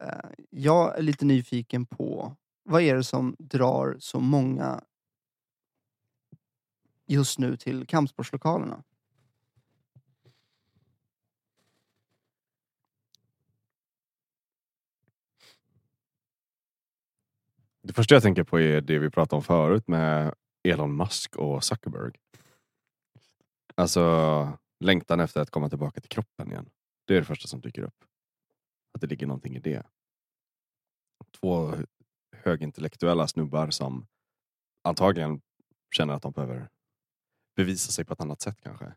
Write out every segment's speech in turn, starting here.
Eh, jag är lite nyfiken på vad är det som drar så många just nu till kampsportslokalerna? Det första jag tänker på är det vi pratade om förut med Elon Musk och Zuckerberg. Alltså längtan efter att komma tillbaka till kroppen igen. Det är det första som dyker upp. Att det ligger någonting i det. Två högintellektuella snubbar som antagligen känner att de behöver bevisa sig på ett annat sätt kanske.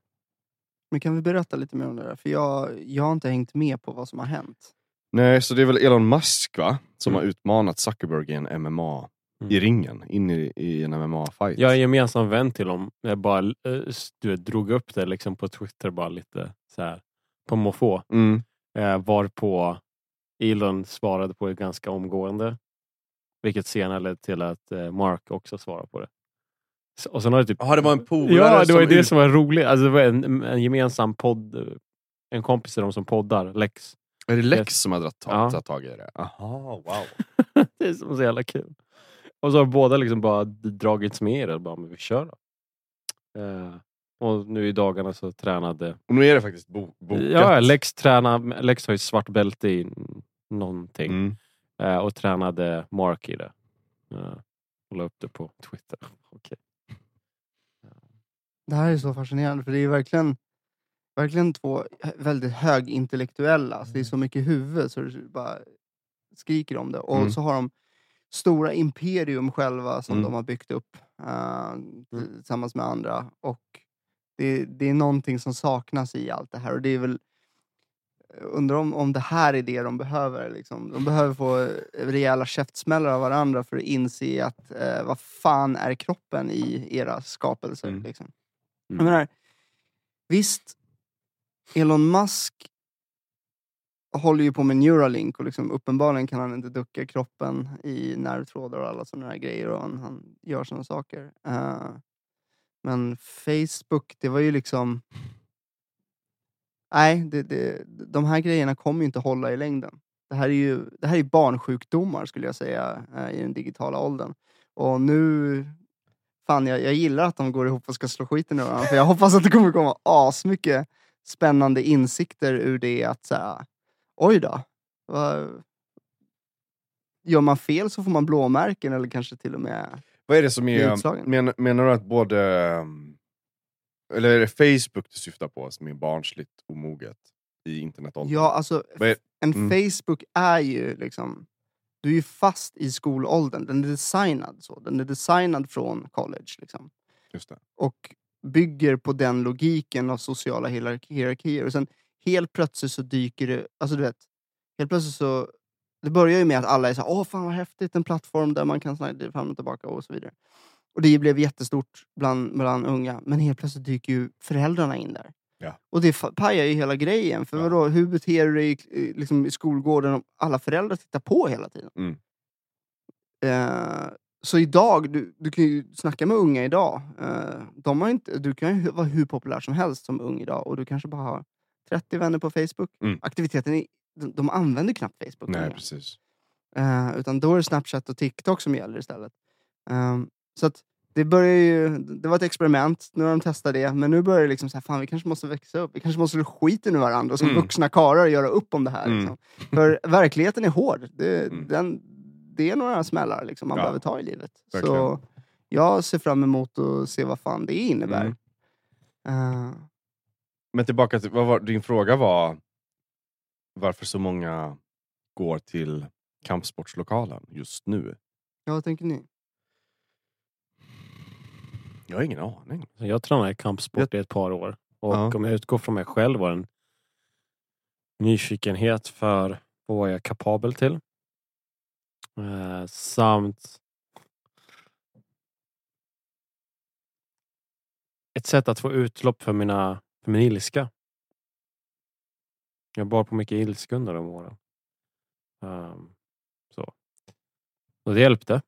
Men kan vi berätta lite mer om det där? För jag, jag har inte hängt med på vad som har hänt. Nej, så det är väl Elon Musk va? Som Mm. har utmanat Zuckerberg i en MMA Mm. i ringen, in i, i en MMA-fight. Jag är gemensam vän till dem. Jag bara eh, du drog upp det liksom på Twitter bara lite så här på måfå. Mm. Eh, varpå Elon svarade på det ganska omgående. Vilket senare ledde till att eh, Mark också svarade på det. Och sen har det typ... Jaha, det var en polare Ja, det var som det ut- som var roligt. Alltså, det var en, en gemensam podd. En kompis till dem som poddar, Lex. Är det Lex som har dragit tag, Ja. tag i det? Aha, wow. det är som så jävla kul. Och så har båda liksom bara dragits med i det. Bara, men vi kör då. Eh, och nu i dagarna så tränade... Och nu är det faktiskt bo bokat. Ja, Lex, tränar, Lex har ju svart bälte i någonting. Mm. Eh, och tränade Mark i det. Eh, och la upp det på Twitter. Okej. Det här är så fascinerande för det är verkligen, verkligen två väldigt högintellektuella. Alltså det är så mycket huvud så det bara skriker om det. Och Mm. så har de stora imperium själva som Mm. de har byggt upp eh, tillsammans med andra. Och det, det är någonting som saknas i allt det här. Och det är väl Undrar om, om det här är det de behöver. Liksom. De behöver få rejäla käftsmällar av varandra för att inse att eh, vad fan är kroppen i era skapelser. Mm. Liksom. Mm. Menar, visst, Elon Musk håller ju på med Neuralink och liksom, uppenbarligen kan han inte ducka kroppen i nervtrådar och alla sådana här grejer och han, han gör sådana saker. Eh, men Facebook, det var ju liksom... Nej, det, det, de här grejerna kommer ju inte hålla i längden. Det här är ju det här är barnsjukdomar skulle jag säga eh, i den digitala åldern. Och nu Fan, jag, jag gillar att de går ihop och ska slå skiten ur varandra. För jag hoppas att det kommer komma asmycket spännande insikter ur det. Att säga, oj då. Vad, gör man fel så får man blåmärken eller kanske till och med... Vad är det som är... Men, menar du att både... Eller är det Facebook du syftar på som är barnsligt omoget i internetåldern? Ja, alltså är- en mm. Facebook är ju liksom... Du är ju fast i skolåldern. Den är designad så. Den är designad från college. Liksom. Just det. och bygger på den logiken av sociala hierark- hierarkier. Och sen helt plötsligt så dyker det, alltså du vet, helt plötsligt så, det börjar ju med att alla är så här, åh fan vad häftigt, en plattform där man kan slida fram och tillbaka och så vidare. Och det blev jättestort bland, bland unga, men helt plötsligt dyker ju föräldrarna in där. Ja. Och det pajar ju hela grejen, för Ja. vadå, hur beter du dig i, liksom, i skolgården om alla föräldrar tittar på hela tiden? Mm. Eh, så idag, du, du kan ju snacka med unga idag. Eh, de har inte, du kan ju vara hur populär som helst som ung idag och du kanske bara har 30 vänner på Facebook. Mm. Aktiviteten, är, de, de använder knappt Facebook Nej, precis. Eh, utan då är det Snapchat och TikTok som gäller istället. Ehm, så att det börjar ju, det var ett experiment, nu har de testat det, men nu börjar det liksom så här, fan vi kanske måste växa upp, vi kanske måste slå skiten ur varandra som Mm. vuxna karlar göra upp om det här. Mm. Liksom. För verkligheten är hård. Det, Mm. den, det är några smällar liksom, man Ja, behöver ta i livet. verkligen. Så jag ser fram emot att se vad fan det innebär. Eh, Men tillbaka till, vad var, din fråga var varför så många går till kampsportslokalen just nu? ja, vad tänker ni? Jag har ingen aning. Jag tränade kampsport i ett par år. Och Ja. om jag utgår från mig själv var en nyfikenhet för vad jag är kapabel till. Eh, samt ett sätt att få utlopp för, mina, för min ilska. Jag bar på mycket ilska under de åren. Ehm, så. Och det hjälpte.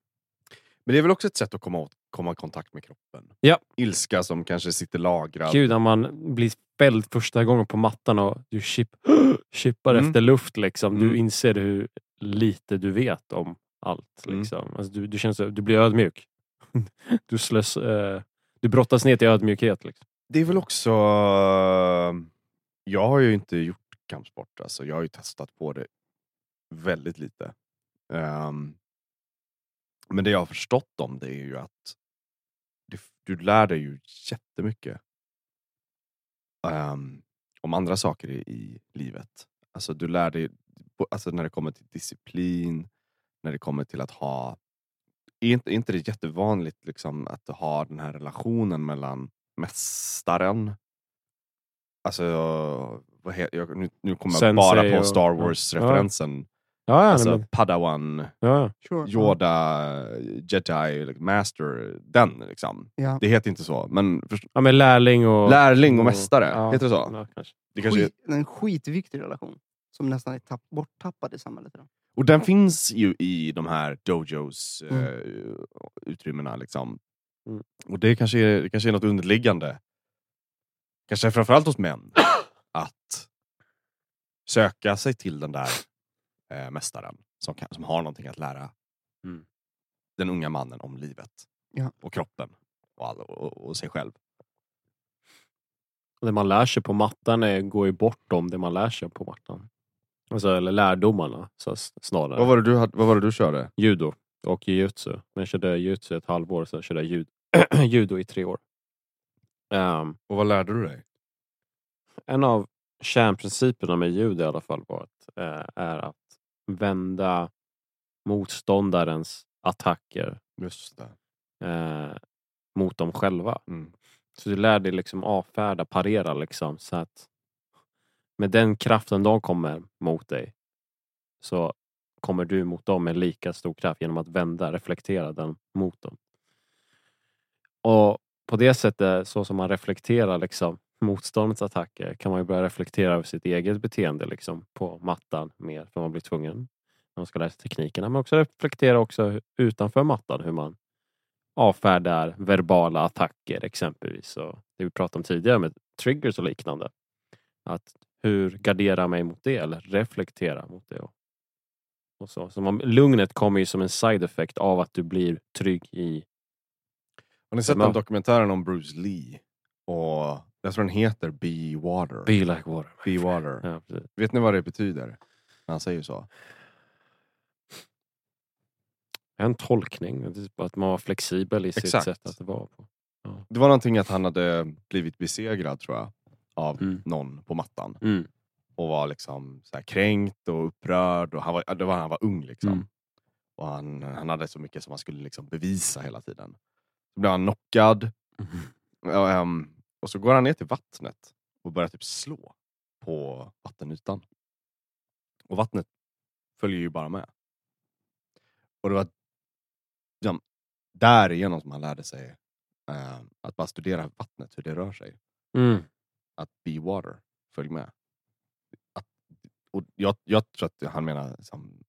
Men det är väl också ett sätt att komma, åt, komma i kontakt med kroppen? Ja. Ilska som kanske sitter lagrad. Gud, när man blir fälld första gången på mattan och du chip, chippar Mm. efter luft. Liksom. Mm. Du inser hur lite du vet om allt. Mm. Liksom. Alltså, du, du, känns, du blir ödmjuk. du, slös, eh, du brottas ner till ödmjukhet. Liksom. Det är väl också... Jag har ju inte gjort kampsport. Alltså, jag har ju testat på det väldigt lite. Ehm, men det jag har förstått om det är ju att du, lär dig ju jättemycket ehm, om andra saker i, i livet. Alltså du lär dig, alltså när det kommer till disciplin, när det kommer till att ha är inte, är inte det jättevanligt liksom, att ha den här relationen mellan mästaren Alltså, vad heter, jag, nu, nu kommer jag bara på Star. Wars-referensen. Ja, ja, Alltså men, Padawan, ja, Sure. Yoda, Jedi, like, Master, den liksom. Ja. Det heter inte så, men först, ja, men lärling och... lärling och mästare, ja, heter det så? Ja, kanske. Det kanske, Skit, en skitviktig relation. Som nästan är tapp, borttappad i samhället idag. och den finns ju i de här dojos Mm. eh, utrymmena. Liksom. Mm. Och det kanske, är, det kanske är något underliggande, kanske framförallt hos män, att söka sig till den där eh, mästaren som, kan, som har någonting att lära Mm. den unga mannen om livet. Ja. Och kroppen. Och, all, och, och sig själv. Det man lär sig på mattan är, går ju bortom det man lär sig på mattan. Alltså, eller lärdomarna så snarare. Vad var, det du, vad var det du körde? Judo och jujutsu. Men jag körde jujutsu ett halvår, sen körde jag jud judo i tre år. Ehm, Och vad lärde du dig? en av kärnprinciperna med judo i alla fall var att, eh, är att vända motståndarens attacker Just eh, mot dem själva. Mm. Så du lär dig liksom avfärda, parera liksom. Så att med den kraften de kommer mot dig så kommer du mot dem med lika stor kraft genom att vända, reflektera den mot dem. Och på det sättet, så som man reflekterar liksom motståndets attacker kan man ju börja reflektera över sitt eget beteende liksom på mattan mer för man blir tvungen när man ska lära sig teknikerna. Men också reflektera också utanför mattan hur man avfärdar verbala attacker exempelvis. Och det vi pratade om tidigare med triggers och liknande. Att hur gardera mig mot det eller reflektera mot det. Och, och så. Så man, lugnet kommer ju som en side effect av att du blir trygg i... Har ni sett den dokumentären om Bruce Lee? Och jag tror den heter Be Water. Be like water. Be Water. Ja, precis. Vet ni vad det betyder? När han säger så. En tolkning, bara att man var flexibel i sitt Exakt. sätt att vara på. Det var någonting att han hade blivit besegrad tror jag. Av Mm. någon på mattan. Mm. Och var liksom så här kränkt och upprörd. Och han var, det var han var ung liksom. Mm. Och han, han hade så mycket som han skulle liksom bevisa hela tiden. Så blev han knockad. Och, ehm, och så går han ner till vattnet och börjar typ slå på vattenytan. Och vattnet följer ju bara med. Och det var ja, därigenom som han lärde sig eh, att bara studera vattnet, hur det rör sig. Mm. Att be water, följ med. Att, och jag, jag tror att han menar som,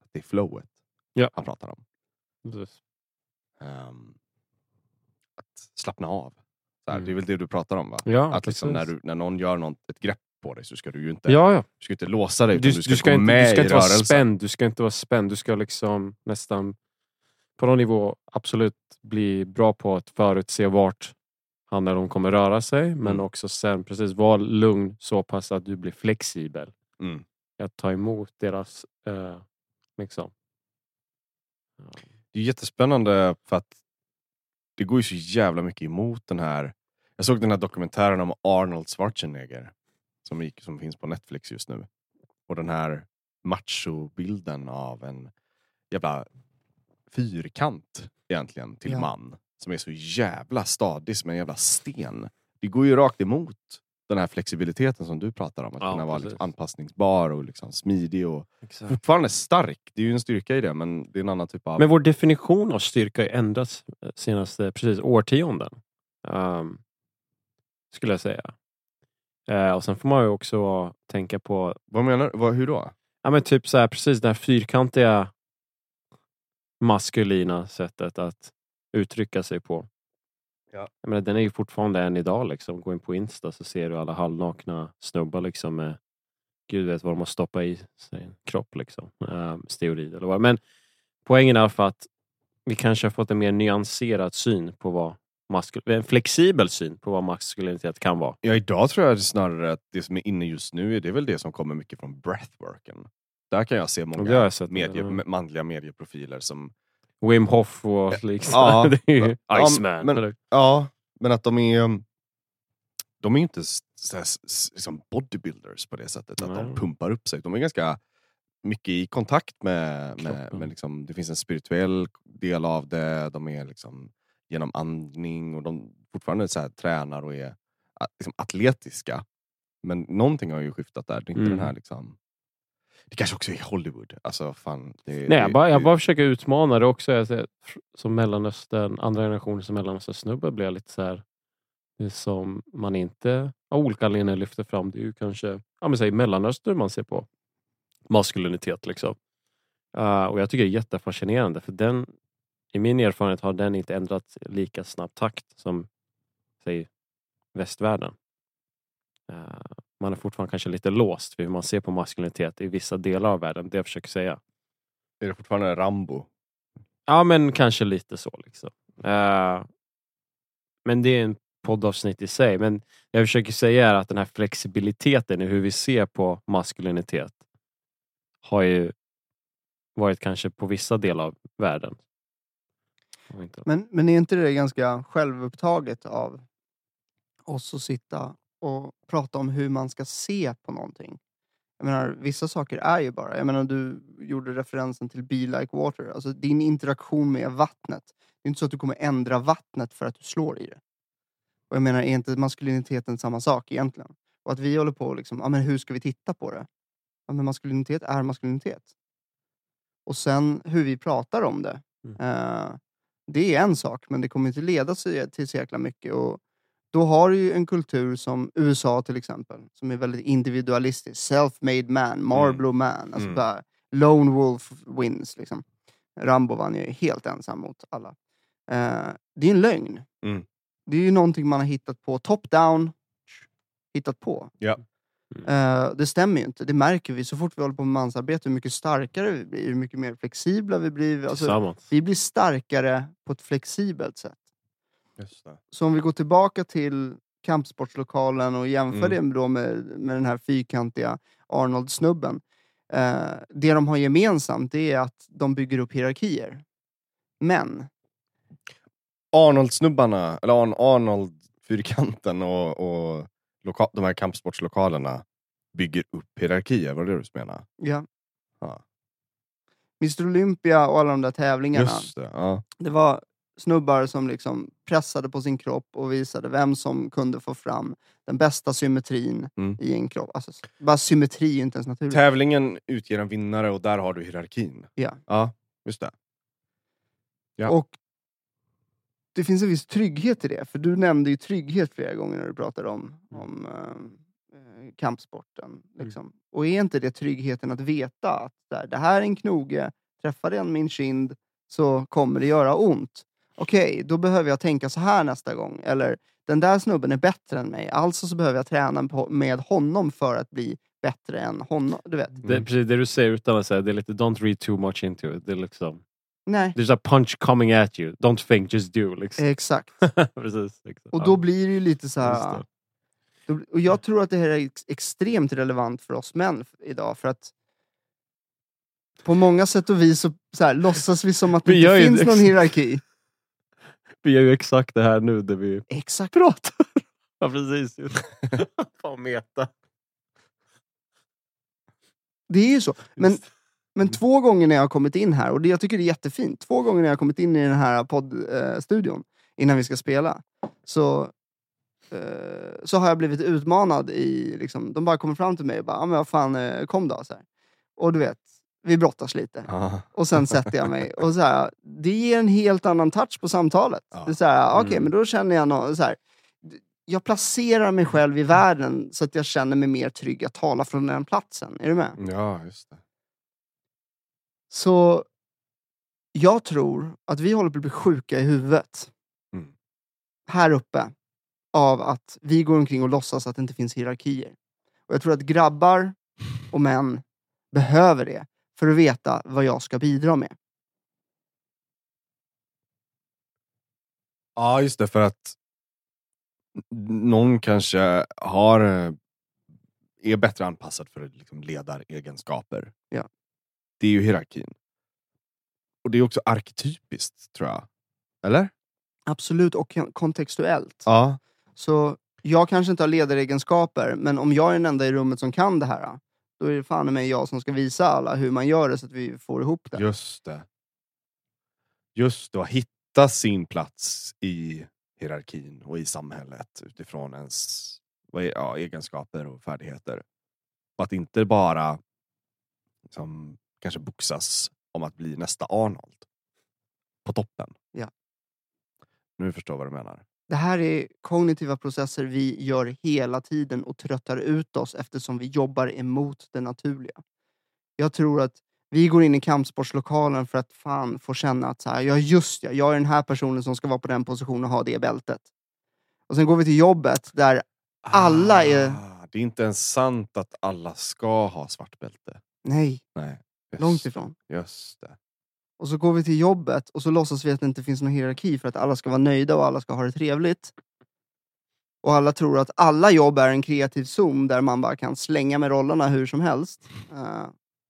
att det är flowet Ja. han pratar om. Ehm, att slappna av. Här, Mm. Det är väl det du pratar om va? Ja, att liksom, när, du, när någon gör något, ett grepp på dig så ska du ju inte, Ja, ja. du ska inte låsa dig. Du, du, du ska, ska gå inte, med du ska inte vara rörelsen. spänd. Du ska inte vara spänd. Du ska liksom nästan på någon nivå absolut bli bra på att förutse vart han eller hon kommer röra sig. Men Mm. också sen precis vara lugn så pass att du blir flexibel. Mm. Att ta emot deras eh, liksom. Det är jättespännande för att det går ju så jävla mycket emot den här... Jag såg den här dokumentären om Arnold Schwarzenegger som, gick, som finns på Netflix just nu. Och den här machobilden av en jävla fyrkant egentligen till Ja. man. Som är så jävla stadig som en jävla sten. Det går ju rakt emot den här flexibiliteten som du pratar om. Att Ja, kunna vara liksom anpassningsbar och liksom smidig och Exakt. fortfarande stark. Det är ju en styrka i det men det är en annan typ av... Men vår definition av styrka har ju ändrats eh, senaste precis årtionden. Ehm, skulle jag säga. Eh, och sen får man ju också tänka på Vad menar du? Vad- Hur då? Ja men typ så här, precis det här fyrkantiga maskulina sättet att uttrycka sig på. Ja. Jag menar, den är ju fortfarande än idag liksom. Gå in på Insta så ser du alla halvnakna snubbar liksom med gud vet vad de har stoppat i sin kropp. Liksom. Uh, steroid eller vad. Men poängen är för att vi kanske har fått en mer nyanserad syn på vad en flexibel syn på vad maskulinitet kan vara. Ja, idag tror jag snarare att det som är inne just nu, det är väl det som kommer mycket från breathworken. Där kan jag se Det många jag sett. medie, Mm. manliga medieprofiler som Wim Hof och liksom. Ja. det ju Ja, Iceman. men- eller- Ja, men att de är de är ju inte s- så här s- s- liksom bodybuilders på det sättet, att de Nej. pumpar upp sig. De är ganska mycket i kontakt med, med, med liksom, det finns en spirituell del av det, de är liksom genom andning och de fortfarande så här, tränar och är liksom, atletiska. Men någonting har ju skiftat där, det är inte Mm. den här liksom det kanske också är Hollywood. Alltså, fan, det, Nej, jag bara, jag bara försöker utmana det också. Jag ser, som Mellanöstern, andra generationen som Mellanöstern-snubbe blir jag lite så här. Som man inte av olika anledningar lyfter fram, det är ju kanske ja, men säg Mellanöstern man ser på maskulinitet. Liksom. Uh, och jag tycker det är jättefascinerande för den, i min erfarenhet har den inte ändrat lika snabb takt som säg västvärlden. Uh, man är fortfarande kanske lite låst vid hur man ser på maskulinitet i vissa delar av världen. Det jag försöker säga. är det fortfarande Rambo. Ja, men kanske lite så. Liksom. Eh, men det är en poddavsnitt i sig. Men jag försöker säga är att den här flexibiliteten i hur vi ser på maskulinitet har ju varit kanske på vissa delar av världen. Men, men är inte det ganska självupptaget av oss att sitta och prata om hur man ska se på någonting? Jag menar, vissa saker är ju bara... Jag menar, du gjorde referensen till Be Like Water. Alltså din interaktion med vattnet. Det är inte så att du kommer ändra vattnet för att du slår i det. Och jag menar, är inte maskuliniteten samma sak egentligen? Och att vi håller på liksom, ja men hur ska vi titta på det? Ja men maskulinitet är maskulinitet. Och sen hur vi pratar om det. Mm. Eh, det är en sak, men det kommer inte leda sig till så jäkla mycket. Och då har du ju en kultur som USA till exempel, som är väldigt individualistisk. Self-made man, Marlboro man. Alltså Mm. bara, lone wolf wins. Liksom. Rambo vann ju helt ensam mot alla. Eh, det är en lögn. Mm. Det är ju någonting man har hittat på top-down. Hittat på. Ja. Eh, det stämmer ju inte. Det märker vi så fort vi håller på med mansarbete. Hur mycket starkare vi blir, hur mycket mer flexibla vi blir. Alltså, vi blir starkare på ett flexibelt sätt. Just det. Så om vi går tillbaka till kampsportslokalen och jämför Mm. det då med, med den här fyrkantiga Arnold-snubben. Eh, det de har gemensamt det är att de bygger upp hierarkier. Men, Arnold-snubbarna, eller Arn- Arnold-fyrkanten och, och loka- de här kampsportslokalerna bygger upp hierarkier, var det det du menade? ja. Ja. Mr Olympia och alla de där tävlingarna. Just det. Ja. Det var snubbar som liksom pressade på sin kropp och visade vem som kunde få fram den bästa symmetrin Mm. i en kropp. Alltså, bara symmetri är inte ens naturligt. Tävlingen utger en vinnare och där har du hierarkin. Ja. Ja, just det. Ja. Och det finns en viss trygghet i det. För du nämnde ju trygghet flera gånger när du pratade om, om eh, eh, kampsporten. Liksom. Och är inte det tryggheten att veta att där, det här är en knoge, träffar den min kind så kommer det göra ont. Okej, då behöver jag tänka så här nästa gång. Eller den där snubben är bättre än mig, alltså så behöver jag träna på- med honom för att bli bättre än honom. Du vet. Det, precis det du säger utan att säga, det är lite don't read too much into it. Det är liksom, Nej, there's a punch coming at you. Don't think, just do. Liksom. exakt. precis. Liksom. Och då blir det ju lite så här... Och jag tror att det här är ex- extremt relevant för oss män idag. För att på många sätt och vis så, så här, låtsas vi som att det inte finns någon hierarki. Vi gör ju exakt det här nu där vi Exakt. pratar. ja precis. Fan meta. Det är ju så. Men, Just. Men två gånger när jag har kommit in här, och det, jag tycker det är jättefint, två gånger när jag har kommit in i den här poddstudion innan vi ska spela, så, eh, så har jag blivit utmanad i, liksom, de bara kommer fram till mig och bara, ah, men vad fan, eh, kom då. Så här. Och du vet, vi brottas lite. Ja. Och sen sätter jag mig. Och så här, det ger en helt annan touch på samtalet. Ja. Det är så här, okej, Mm. men då känner jag nå- så här, Jag placerar mig själv i världen så att jag känner mig mer trygg att tala från den platsen. Är du med? ja, just det. Så jag tror att vi håller på att bli sjuka i huvudet. Mm. Här uppe. Av att vi går omkring och låtsas att det inte finns hierarkier. Och jag tror att grabbar och män behöver det för att veta vad jag ska bidra med. Ja, just det. För att någon kanske har eh, är bättre anpassad för liksom ledaregenskaper. Ja. Det är ju hierarkin. Och det är också arketypiskt, tror jag. Eller? Absolut, och kon- kontextuellt. Ja. Så jag kanske inte har ledaregenskaper, men om jag är den enda i rummet som kan det här, då är det fan mig jag som ska visa alla hur man gör det så att vi får ihop det. Just det. Just det, att hitta sin plats i hierarkin och i samhället utifrån ens är, ja, egenskaper och färdigheter. Och att inte bara liksom, kanske boxas om att bli nästa Arnold. På toppen. Ja. Nu förstår jag vad du menar. Det här är kognitiva processer vi gör hela tiden och tröttar ut oss eftersom vi jobbar emot det naturliga. Jag tror att vi går in i kampsportslokalen för att fan få känna att så här, ja just ja, jag är den här personen som ska vara på den positionen och ha det bältet. Och sen går vi till jobbet där Alla är- Ah, Det är inte ens sant att alla ska ha svart bälte. Nej, Nej. Just, långt ifrån. Just det. Och så går vi till jobbet och så låtsas vi att det inte finns någon hierarki för att alla ska vara nöjda och alla ska ha det trevligt. Och alla tror att alla jobb är en kreativ zon där man bara kan slänga med rollerna hur som helst. Eh,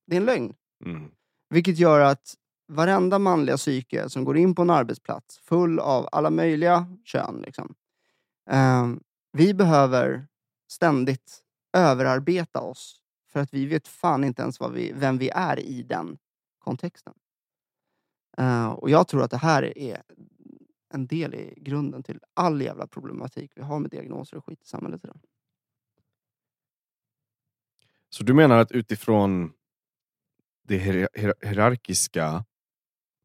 det är en lögn. Mm. Vilket gör att varenda manliga psyke som går in på en arbetsplats full av alla möjliga kön, liksom, eh, vi behöver ständigt överarbeta oss. För att vi vet fan inte ens vad vi, vem vi är i den kontexten. Uh, och jag tror att det här är en del i grunden till all jävla problematik vi har med diagnoser och skit i samhället idag. Så du menar att utifrån det hier- hier- hierarkiska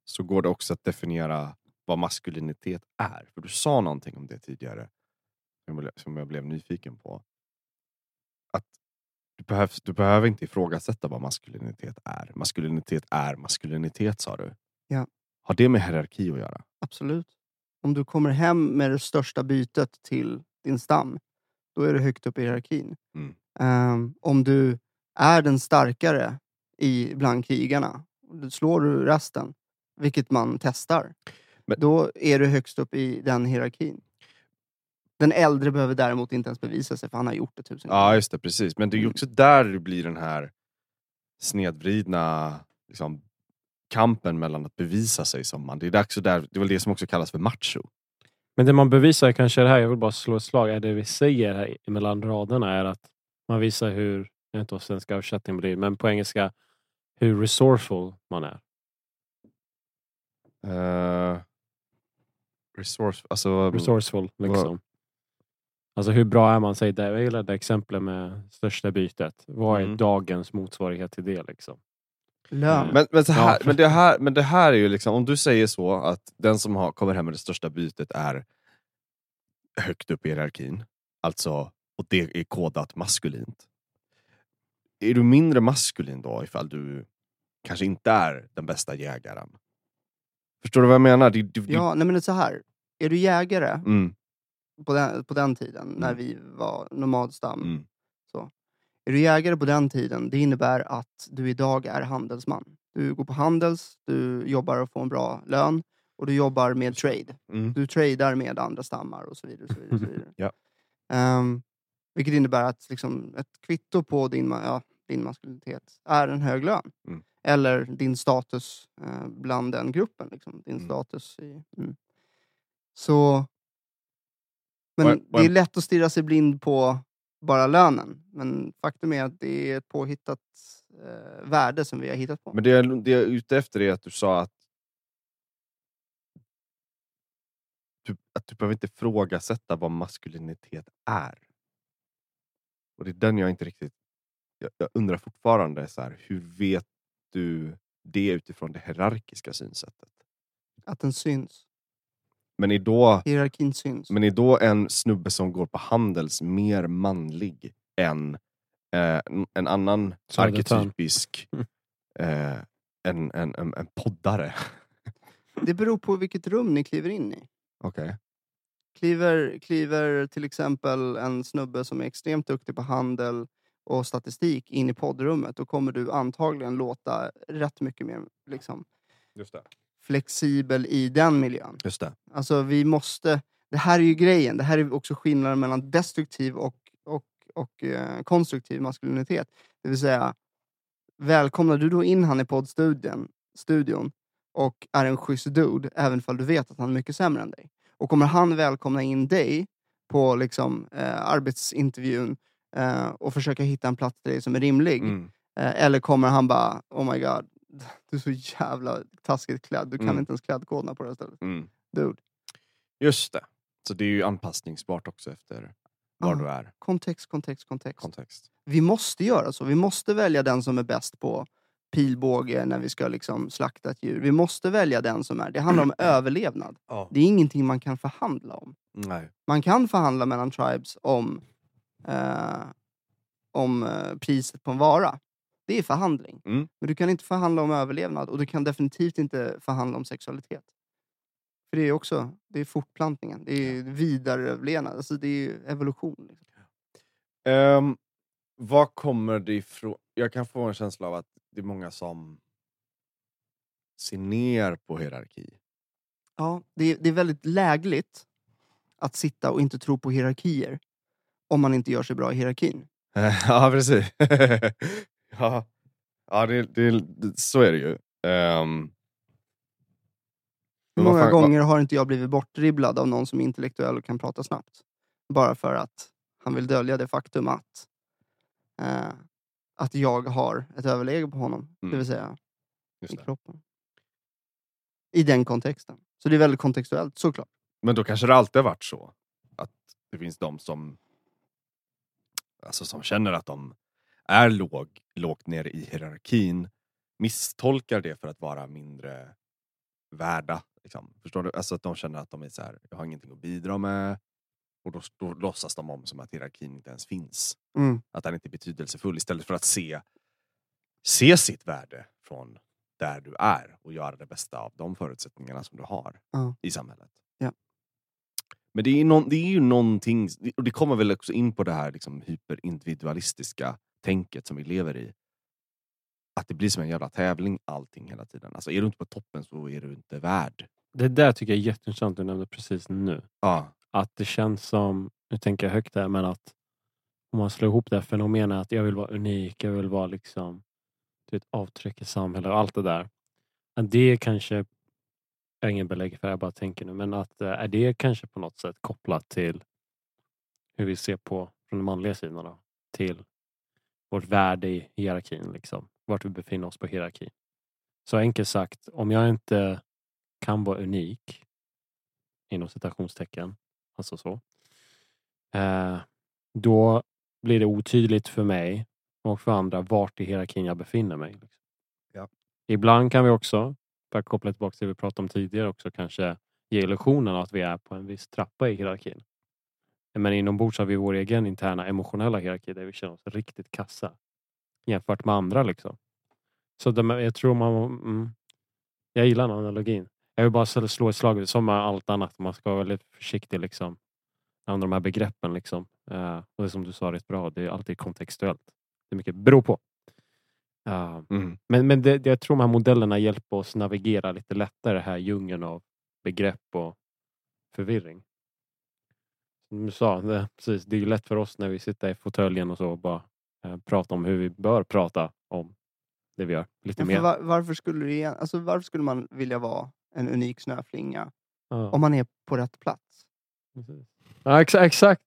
så går det också att definiera vad maskulinitet är? För du sa någonting om det tidigare som jag blev nyfiken på. Du, behövs, du behöver inte ifrågasätta vad maskulinitet är. Maskulinitet är maskulinitet sa du. Ja. Har det med hierarki att göra? Absolut. Om du kommer hem med det största bytet till din stam, då är du högt upp i hierarkin. Mm. Ehm, om du är den starkare i, bland krigarna, då slår du resten, vilket man testar, Men- då är du högst upp i den hierarkin. Den äldre behöver däremot inte ens bevisa sig, för han har gjort det tusen Ja, just det. Precis. Men det är ju också där det blir den här snedvridna liksom, kampen mellan att bevisa sig som man. Det är, dags där, det är väl det som också kallas för macho. Men det man bevisar kanske är det här, jag vill bara slå ett slag, är det vi säger här mellan raderna är att man visar hur, jag vet inte vad svenska översättningen blir, men på engelska hur resourceful man är. Uh, resource, alltså... Resourceful liksom. Alltså hur bra är man? Säg det, jag gillar det exemplet med största bytet. Vad är Mm. dagens motsvarighet till det? Liksom? Lön. Men, men, så här, men, det här, men det här är ju liksom, om du säger så att den som har, kommer hem med det största bytet är högt upp i hierarkin, alltså, och det är kodat maskulint. Är du mindre maskulin då ifall du kanske inte är den bästa jägaren? Förstår du vad jag menar? Det, det, Ja, nej men det är så här. Är du jägare mm, på den, på den tiden, när Mm. vi var nomadstam, mm, Är du jägare på den tiden, det innebär att du idag är handelsman. Du går på handels, du jobbar och får en bra lön och du jobbar med trade. mm. Du tradar med andra stammar och så vidare. Och så vidare, och så vidare. Ja. Ehm, vilket innebär att liksom, ett kvitto på din, ja, din maskulinitet är en hög lön. Mm. Eller din status eh, bland den gruppen. Liksom. Din Mm. status i... Mm. Så... Men det är lätt att stirra sig blind på bara lönen. Men faktum är att det är ett påhittat eh, värde som vi har hittat på. Men det jag, det jag är ute efter är att du sa att du, att du behöver inte ifrågasätta vad maskulinitet är. Och det är den jag inte riktigt... Jag, jag undrar fortfarande, så här, hur vet du det utifrån det hierarkiska synsättet? Att den syns. Men är då, Hierarkin syns. men är då en snubbe som går på Handels mer manlig än eh, en- annan Södertörn. arketypisk eh, en, en, en, en poddare? Det beror på vilket rum ni kliver in i. Okej. Kliver, kliver till exempel en snubbe som är extremt duktig på handel och statistik in i poddrummet, då kommer du antagligen låta rätt mycket mer liksom, Just det. Flexibel i den miljön. Just det. Alltså vi måste, det här är ju grejen, det här är också skillnaden mellan destruktiv och, och, och eh, konstruktiv maskulinitet. Det vill säga, välkomnar du då in han i poddstudion studion, och är en schysst dude, även om du vet att han är mycket sämre än dig. Och kommer han välkomna in dig på liksom, eh, arbetsintervjun eh, och försöka hitta en plats till dig som är rimlig, Mm. eh, eller kommer han bara, oh my god, du är så jävla taskigt klädd, du kan Mm. inte ens klädkoderna på det här stället. Mm. Dude. Just det. Så det är ju anpassningsbart också efter var Ja. du är. Kontext, kontext, kontext. Kontext. Vi måste göra så. Vi måste välja den som är bäst på pilbåge när vi ska liksom slakta ett djur. Vi måste välja den som är... Det handlar om överlevnad. Ja. Det är ingenting man kan förhandla om. Nej. Man kan förhandla mellan tribes om, eh, om eh, priset på en vara. Det är förhandling. Mm. Men du kan inte förhandla om överlevnad och du kan definitivt inte förhandla om sexualitet. För det är också det är fortplantningen, det är vidareöverlevnad, alltså det är evolution. Liksom. Um, vad kommer det ifrån? Jag kan få en känsla av att det är många som ser ner på hierarki. Ja, det, är, det är väldigt lägligt att sitta och inte tro på hierarkier om man inte gör sig bra i hierarkin. ja, precis. ja, ja det, det, så är det ju. Ehm, Hur många fan- gånger har inte jag blivit bortdribblad av någon som är intellektuell och kan prata snabbt? Bara för att han vill dölja det faktum att, eh, att jag har ett överläge på honom. Det Mm. vill säga Just i det. kroppen. I den kontexten. Så det är väldigt kontextuellt, såklart. Men då kanske det alltid har varit så att det finns de som alltså som känner att de är låg, lågt ner i hierarkin misstolkar det för att vara mindre värda. Liksom. Förstår du? Alltså att de känner att de är så här, jag har ingenting att bidra med. Och då, då låtsas de om som att hierarkin inte ens finns. Mm. Att den inte är betydelsefull istället för att se, se sitt värde från där du är och göra det bästa av de förutsättningarna som du har Ja. i samhället. Ja. Men det är, någon, det är ju någonting, och det kommer väl också in på det här liksom hyperindividualistiska tänket som vi lever i. Att det blir som en jävla tävling allting hela tiden. Alltså är du inte på toppen så är du inte värd. Det där tycker jag är jätteintressant du nämnde precis nu. Ja. Att det känns som, nu tänker jag högt där, men att om man slår ihop det här fenomenet att jag vill vara unik, jag vill vara liksom du vet, avtryck i samhället och allt det där. Att det kanske, jag har ingen belägg för det, jag bara tänker nu, men att eh, är det kanske på något sätt kopplat till hur vi ser på, från den manliga sidan då, till vårt värde i hierarkin, liksom. vart vi befinner oss på hierarkin. Så enkelt sagt, om jag inte kan vara unik, inom citationstecken, alltså så, eh, då blir det otydligt för mig och för andra vart i hierarkin jag befinner mig. Liksom. Ja. Ibland kan vi också, för att koppla tillbaka till det vi pratade om tidigare, också kanske ge illusionen att vi är på en viss trappa i hierarkin. Men inombords har vi vår egen interna emotionella hierarki där vi känner oss riktigt kassa jämfört med andra. Liksom. Så de, jag tror man... Mm, jag gillar den analogin. Jag vill bara slå- ett slag, som med allt annat, man ska vara väldigt försiktig liksom. Använda de här begreppen liksom. Eh, och det som du sa rätt bra, det är alltid kontextuellt. Det är mycket beror på. Eh, Mm. men men det, det, jag tror de här modellerna hjälper oss navigera lite lättare här djungeln av begrepp och förvirring. Som du sa, det, precis, det är ju lätt för oss när vi sitter i fåtöljen och så och bara eh, prata om hur vi bör prata om det vi gör. Lite Ja, mer. var, varför, skulle det, alltså, varför skulle man vilja vara en unik snöflinga Ja, om man är på rätt plats? precis. ja, exa, exakt.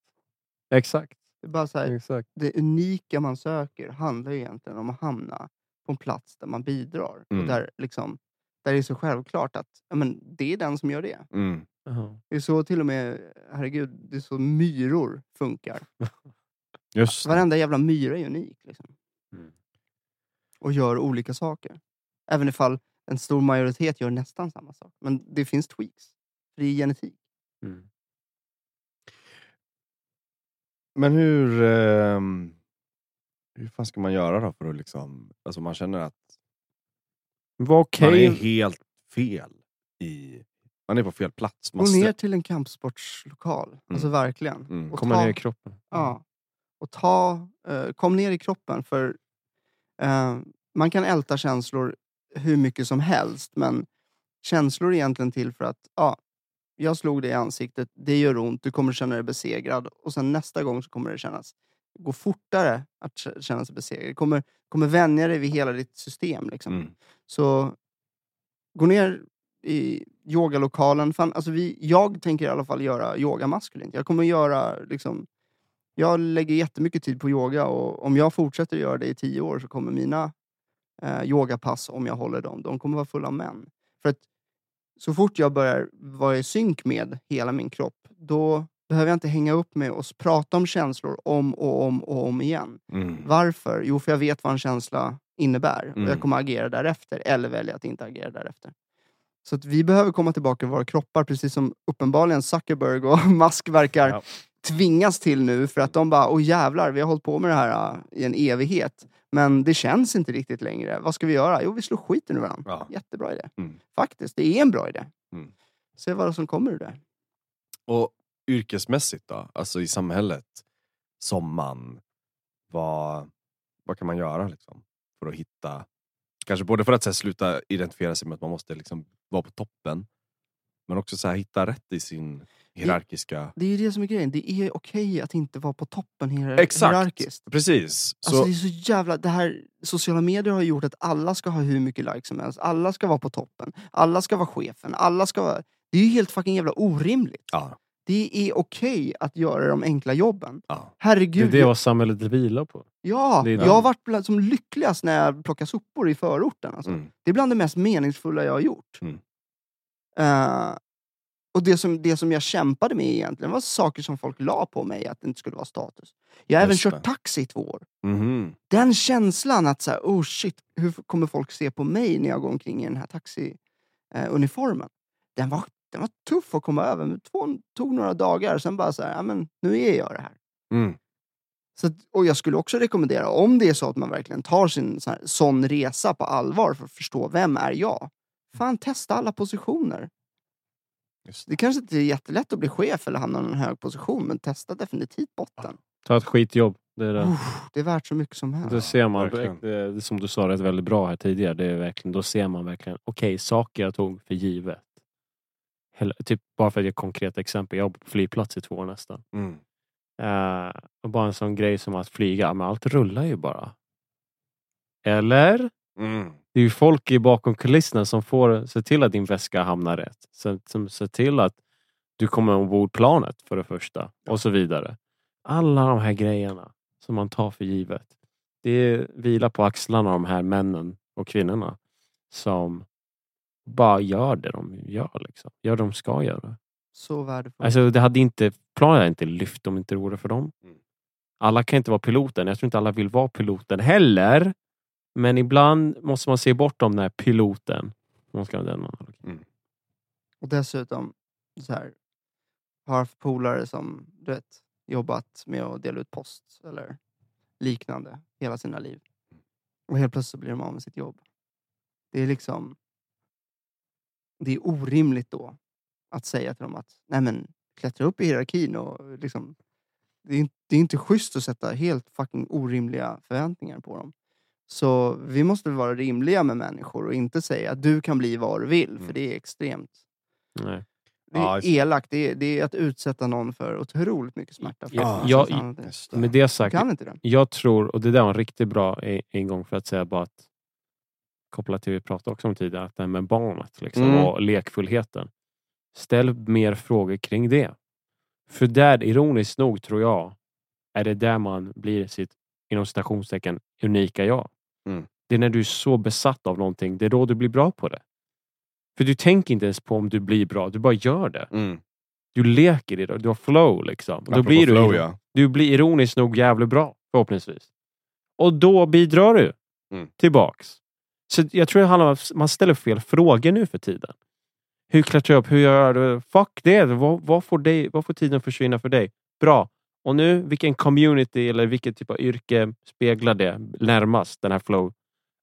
Exakt. Det, bara så här, exakt. det unika man söker handlar egentligen om att hamna på en plats där man bidrar. Mm. Och där, liksom, där det är så självklart att ja, men, det är den som gör det. Mm. Ja. Det är så till och med, herregud, det är så myror funkar. Just det. Varenda jävla myra är unik. Liksom. Mm. Och gör olika saker. Även ifall en stor majoritet gör nästan samma sak. Men det finns tweaks. För det är genetik. Mm. Men hur, ehm, hur fan ska man göra då för att liksom, alltså man känner att Var okej. man är helt fel i, man är på fel plats. Man Gå ner till en kampsportslokal. Alltså verkligen. Mm. Och Komma ta- ner i kroppen. Ja. Och ta, eh, kom ner i kroppen. För eh, man kan älta känslor hur mycket som helst. Men känslor är egentligen till för att ja, jag slog dig i ansiktet, det gör ont, du kommer känna dig besegrad. Och sen nästa gång så kommer det kännas, gå fortare att känna sig besegrad. Du kommer, kommer vänja dig vid hela ditt system. Liksom. Mm. Så gå ner i yogalokalen. Fan, alltså vi, jag tänker i alla fall göra yoga maskulint. Jag kommer göra liksom, jag lägger jättemycket tid på yoga och om jag fortsätter göra det i tio år så kommer mina eh, yogapass, om jag håller dem, de kommer vara fulla av män. För att så fort jag börjar vara i synk med hela min kropp, då behöver jag inte hänga upp mig och prata om känslor om och om och om igen. Mm. Varför? Jo, för jag vet vad en känsla innebär och Mm. jag kommer agera därefter eller välja att inte agera därefter. Så att vi behöver komma tillbaka i våra kroppar, precis som uppenbarligen Zuckerberg och Musk verkar Ja. tvingas till nu för att de bara, åh jävlar, vi har hållit på med det här äh, i en evighet. Men det känns inte riktigt längre. Vad ska vi göra? Jo, vi slår skiten ur varandra. Ja. Jättebra idé. Mm. Faktiskt, det är en bra idé. Mm. Se vad som kommer ur det. Och yrkesmässigt då? Alltså i samhället som man. Vad, vad kan man göra liksom? För att hitta, kanske både för att så här, sluta identifiera sig med att man måste liksom vara på toppen. Men också så här, hitta rätt i sin hierarkiska... Det är ju det som är grejen. Det är okej att inte vara på toppen hier- Exakt. hierarkiskt. Precis. Så, Alltså det är så jävla... Det här, sociala medier har gjort att alla ska ha hur mycket likes som helst. Alla ska vara på toppen. Alla ska vara chefen. Alla ska vara... Det är ju helt fucking jävla orimligt. ja, Det är okej att göra de enkla jobben. ja. Det Herregud. är det vad samhället vilar på. Ja, det jag det. har varit bland, som lyckligast när jag plockar sopor i förorten. Alltså. Mm. Det är bland det mest meningsfulla jag har gjort. Mm. Eh, och det som, det som jag kämpade med egentligen var saker som folk la på mig att det inte skulle vara status. Jag har även kört det. taxi i två år. Mhm. Den känslan att så här, oh shit, hur kommer folk se på mig när jag går omkring i den här taxiuniformen? den, var, den var tuff att komma över. Men två, tog några dagar, sen bara så här, ja, men nu är jag det här. Mm. Så, att- och jag skulle också rekommendera, om det är så att man verkligen tar sin sån, här, sån resa på allvar för att förstå vem är jag? Fan, testa alla positioner. Just Det kanske inte är jättelätt att bli chef eller hamna i en hög position, men testa definitivt botten. Ta ett skitjobb. Det är det. Uff, det är värt så mycket som helst. Då ser man det, det som du sa rätt väldigt bra här tidigare. Det är verkligen, då ser man verkligen, okej, saker jag tog för givet. Typ bara för att ge ett konkret exempel. Jag jobbade på flygplats i två år nästan. Mm. Eh, och bara en sån grej som att flyga, men allt rullar ju bara. Eller? Mm. Det är ju folk i bakom kulisserna som får se till att din väska hamnar rätt. Som, som ser till att du kommer ombord planet för det första. Och så vidare. Alla de här grejerna som man tar för givet. Det vilar på axlarna de här männen och kvinnorna. Som bara gör det de gör. Liksom. Gör det de ska göra. Så värdefullt. Alltså, det hade inte, planet hade inte lyft om det inte vore för dem. Mm. Alla kan inte vara piloten. Jag tror inte alla vill vara piloten heller. Men ibland måste man se bortom den här piloten. Man ska den analogin. Och dessutom, så här, har haft polare som du vet, jobbat med att dela ut post eller liknande hela sina liv. Och helt plötsligt blir de av med sitt jobb. Det är liksom... Det är orimligt då att säga till dem att nej men klättra upp i hierarkin och liksom... Det är, inte, det är inte schysst att sätta helt fucking orimliga förväntningar på dem. Så vi måste vara rimliga med människor och inte säga att du kan bli vad du vill, Mm. för det är extremt Nej. det är Ja, elakt. Det är, det är att utsätta någon för otroligt mycket smärta. Ja, jag-. Med det sagt, kan inte det. jag tror, och det där var en riktigt bra e- ingång för att säga bara att kopplat till det vi pratade också om tidigare, att det här med barnet liksom, Mm. och lekfullheten. Ställ mer frågor kring det. För där, ironiskt nog, tror jag, är det där man blir sitt, inom citationstecken, unika jag. Mm. Det är när du är så besatt av någonting, det är då du blir bra på det. För du tänker inte ens på om du blir bra, du bara gör det. Mm. Du leker i det, du har flow liksom. Då blir du, flow, iro- ja. du blir ironiskt nog jävligt bra, förhoppningsvis. Och då bidrar du Mm. tillbaks. Så jag tror det handlar om att man ställer fel frågor nu för tiden. Hur klättrar jag upp? Hur gör det? Fuck det! Vad, vad, får dig, vad får tiden försvinna för dig? Bra. Och nu, vilken community eller vilket typ av yrke speglar det närmast den här flow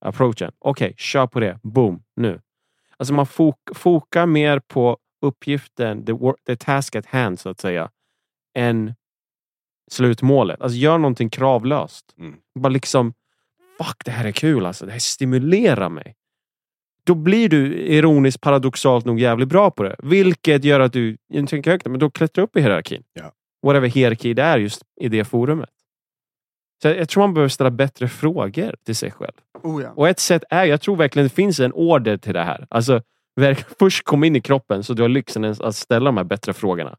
approachen? Okej, kör på det. Boom, nu. Alltså man fok, fokar mer på uppgiften, the, work, the task at hand så att säga, än slutmålet. Alltså gör någonting kravlöst. Mm. Bara liksom, fuck det här är kul alltså. Det här stimulerar mig. Då blir du ironiskt paradoxalt nog jävligt bra på det. Vilket gör att du, jag tänker högt, men då klättrar upp i hierarkin. Ja. Whatever hierarki det är just i det forumet. Så jag, tror man behöver ställa bättre frågor till sig själv. Oh ja. Och ett sätt är, jag tror verkligen det finns en order till det här. Alltså, verk- först kom in i kroppen så du har lyxen att ställa de här bättre frågorna.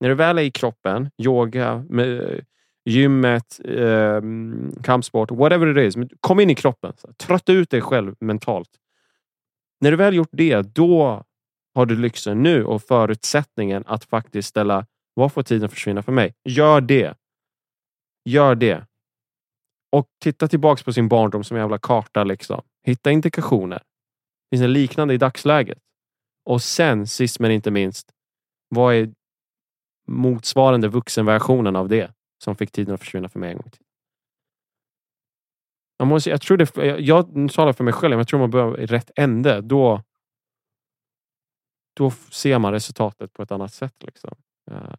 När du väl är i kroppen, yoga, med, gymmet, eh, kampsport, whatever it is. men Kom in i kroppen. Så, trötta ut dig själv mentalt. När du väl gjort det, då har du lyxen nu och förutsättningen att faktiskt ställa vad får tiden försvinna för mig? Gör det. Gör det. Och titta tillbaks på sin barndom som en jävla karta. Liksom. Hitta indikationer. Finns det liknande i dagsläget? Och sen, sist men inte minst, vad är motsvarande vuxenversionen av det som fick tiden att försvinna för mig en gång till? Jag, måste, jag tror det, jag, jag talar för mig själv, men jag tror man börjar i rätt ände. Då, då ser man resultatet på ett annat sätt. Liksom. Eh,